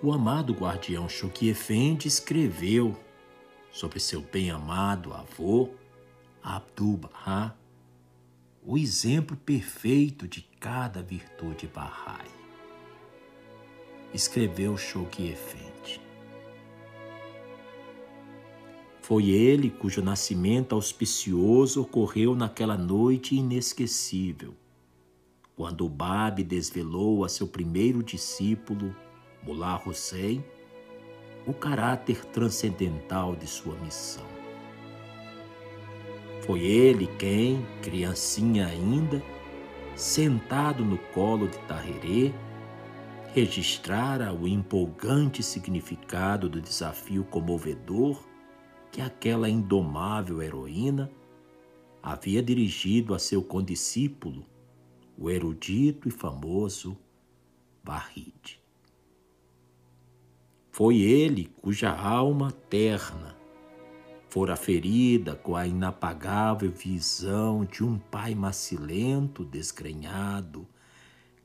o amado guardião Choque Efendi escreveu sobre seu bem-amado avô, Abdu'l-Bahá, o exemplo perfeito de cada virtude Bahá'í. Escreveu Choque Efendi. Foi ele cujo nascimento auspicioso ocorreu naquela noite inesquecível, quando o desvelou a seu primeiro discípulo, Mullah Hussein, o caráter transcendental de sua missão. Foi ele quem, criancinha ainda, sentado no colo de Tahirê, registrara o empolgante significado do desafio comovedor que aquela indomável heroína havia dirigido a seu condiscípulo, o erudito e famoso Barride. Foi ele cuja alma terna fora ferida com a inapagável visão de um pai macilento, desgrenhado,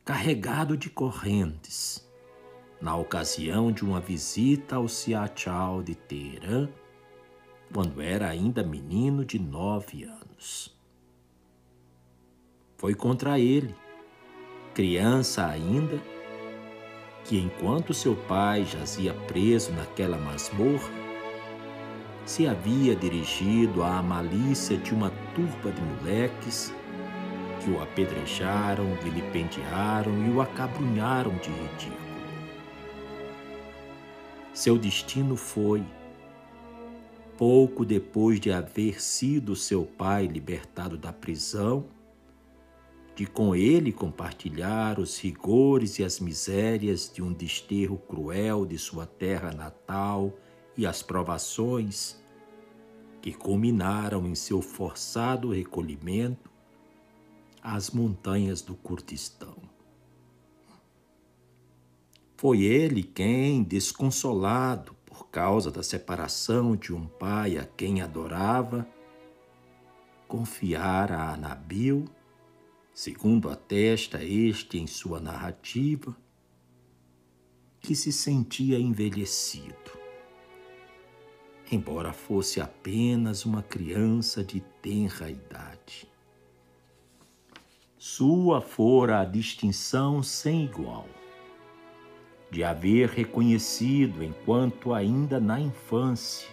carregado de correntes, na ocasião de uma visita ao Siachal de Teherã, quando era ainda menino de nove anos. Foi contra ele, criança ainda, que enquanto seu pai jazia preso naquela masmorra, se havia dirigido à malícia de uma turba de moleques que o apedrejaram, vilipendiaram e o acabrunharam de ridículo. Seu destino foi pouco depois de haver sido seu pai libertado da prisão, de com ele compartilhar os rigores e as misérias de um desterro cruel de sua terra natal e as provações que culminaram em seu forçado recolhimento às montanhas do Kurdistão. Foi ele quem, desconsolado por causa da separação de um pai a quem adorava, confiara a Nabil, segundo atesta este em sua narrativa, que se sentia envelhecido. Embora fosse apenas uma criança de tenra idade. Sua fora a distinção sem igual de haver reconhecido, enquanto ainda na infância,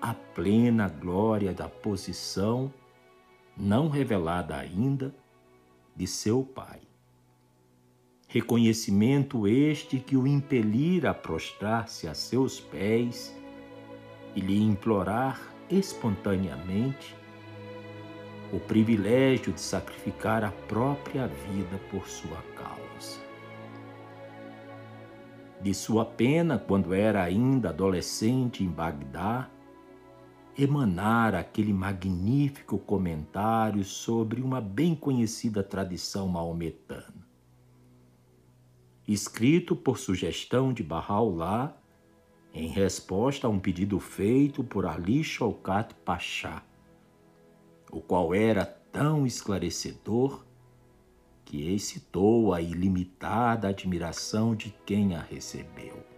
a plena glória da posição, não revelada ainda, de seu pai. Reconhecimento este que o impelira a prostrar-se a seus pés e lhe implorar espontaneamente o privilégio de sacrificar a própria vida por sua causa de sua pena quando era ainda adolescente em Bagdá, emanara aquele magnífico comentário sobre uma bem conhecida tradição maometana. Escrito por sugestão de Bahá'u'lláh, em resposta a um pedido feito por Ali Shaukat Pasha, o qual era tão esclarecedor que excitou a ilimitada admiração de quem a recebeu.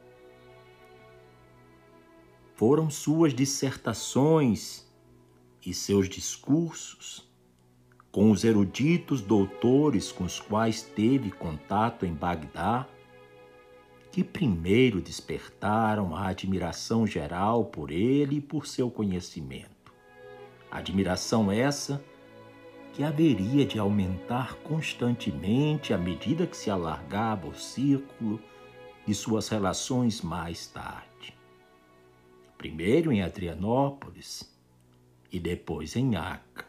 Foram suas dissertações e seus discursos com os eruditos doutores com os quais teve contato em Bagdá, que primeiro despertaram a admiração geral por ele e por seu conhecimento. Admiração essa que haveria de aumentar constantemente à medida que se alargava o círculo de suas relações mais tarde. Primeiro em Adrianópolis e depois em Aca.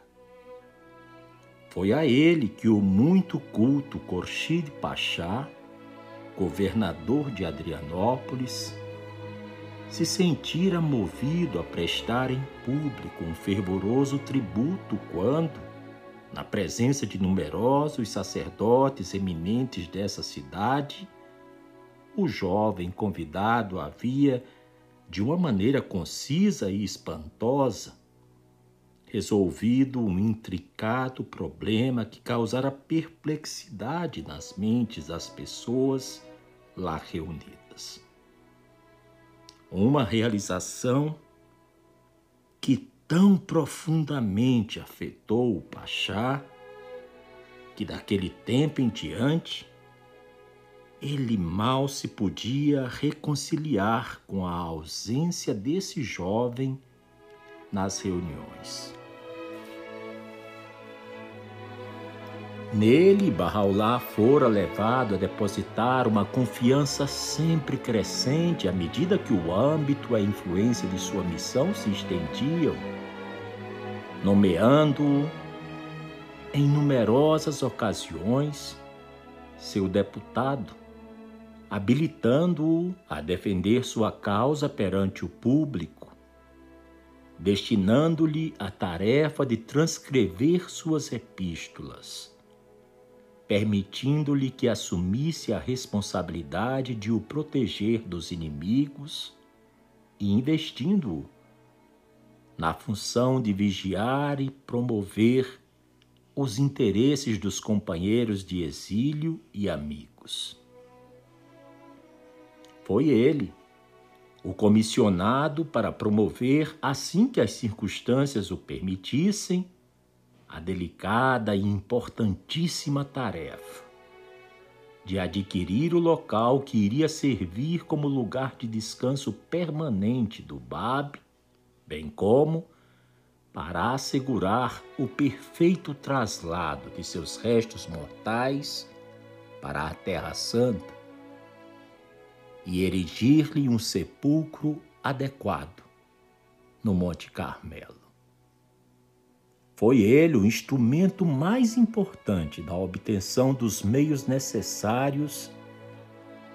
Foi a ele que o muito culto Khorshid Pachá, governador de Adrianópolis, se sentira movido a prestar em público um fervoroso tributo quando, na presença de numerosos sacerdotes eminentes dessa cidade, o jovem convidado havia, de uma maneira concisa e espantosa, resolvido um intricado problema que causara perplexidade nas mentes das pessoas lá reunidas. Uma realização que tão profundamente afetou o Pachá que daquele tempo em diante ele mal se podia reconciliar com a ausência desse jovem nas reuniões. Nele, Barraulá fora levado a depositar uma confiança sempre crescente à medida que o âmbito e a influência de sua missão se estendiam, nomeando-o em numerosas ocasiões seu deputado, habilitando-o a defender sua causa perante o público, destinando-lhe a tarefa de transcrever suas epístolas permitindo-lhe que assumisse a responsabilidade de o proteger dos inimigos e investindo-o na função de vigiar e promover os interesses dos companheiros de exílio e amigos. Foi ele, o comissionado para promover, assim que as circunstâncias o permitissem, a delicada e importantíssima tarefa de adquirir o local que iria servir como lugar de descanso permanente do Bab, bem como para assegurar o perfeito traslado de seus restos mortais para a Terra Santa e erigir-lhe um sepulcro adequado no Monte Carmelo. Foi ele o instrumento mais importante da obtenção dos meios necessários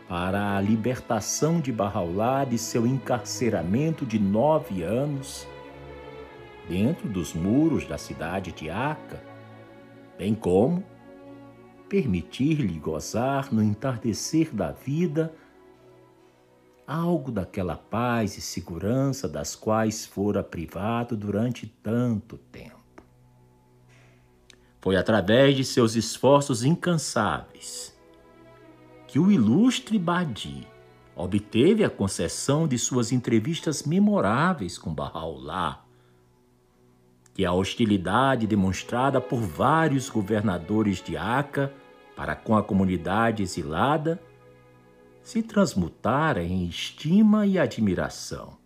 para a libertação de Barraulá de seu encarceramento de nove anos dentro dos muros da cidade de Aca, bem como permitir-lhe gozar no entardecer da vida algo daquela paz e segurança das quais fora privado durante tanto tempo. Foi através de seus esforços incansáveis que o ilustre Badi obteve a concessão de suas entrevistas memoráveis com Bahá'u'lláh, que a hostilidade demonstrada por vários governadores de Aca para com a comunidade exilada se transmutara em estima e admiração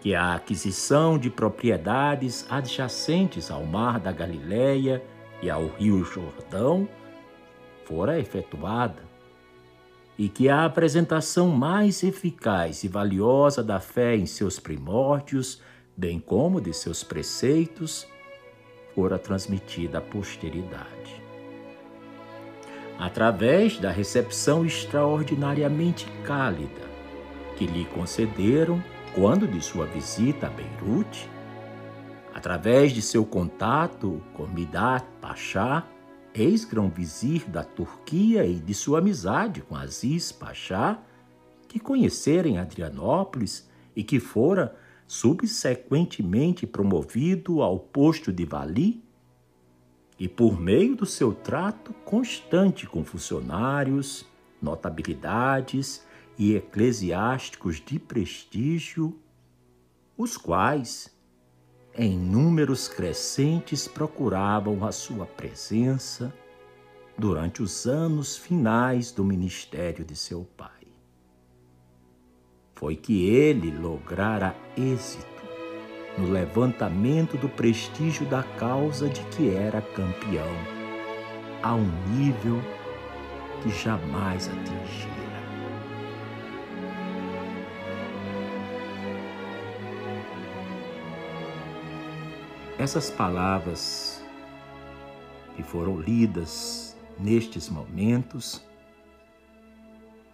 que a aquisição de propriedades adjacentes ao Mar da Galileia e ao Rio Jordão fora efetuada, e que a apresentação mais eficaz e valiosa da fé em seus primórdios, bem como de seus preceitos, fora transmitida à posteridade. Através da recepção extraordinariamente cálida que lhe concederam quando de sua visita a Beirute, através de seu contato com Midat Pasha, ex-grão-vizir da Turquia, e de sua amizade com Aziz Pasha, que conhecera em Adrianópolis e que fora subsequentemente promovido ao posto de Vali, e por meio do seu trato constante com funcionários, notabilidades e eclesiásticos de prestígio, os quais, em números crescentes, procuravam a sua presença durante os anos finais do ministério de seu pai. Foi que ele lograra êxito no levantamento do prestígio da causa de que era campeão, a um nível que jamais atingira. Essas palavras que foram lidas nestes momentos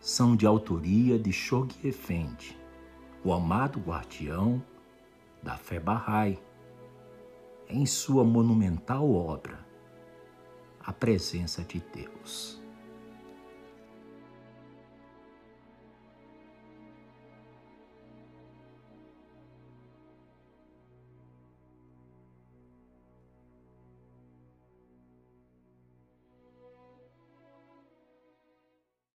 são de autoria de Shoghi Effendi, o amado guardião da fé Bahá'í, em sua monumental obra A Presença de Deus.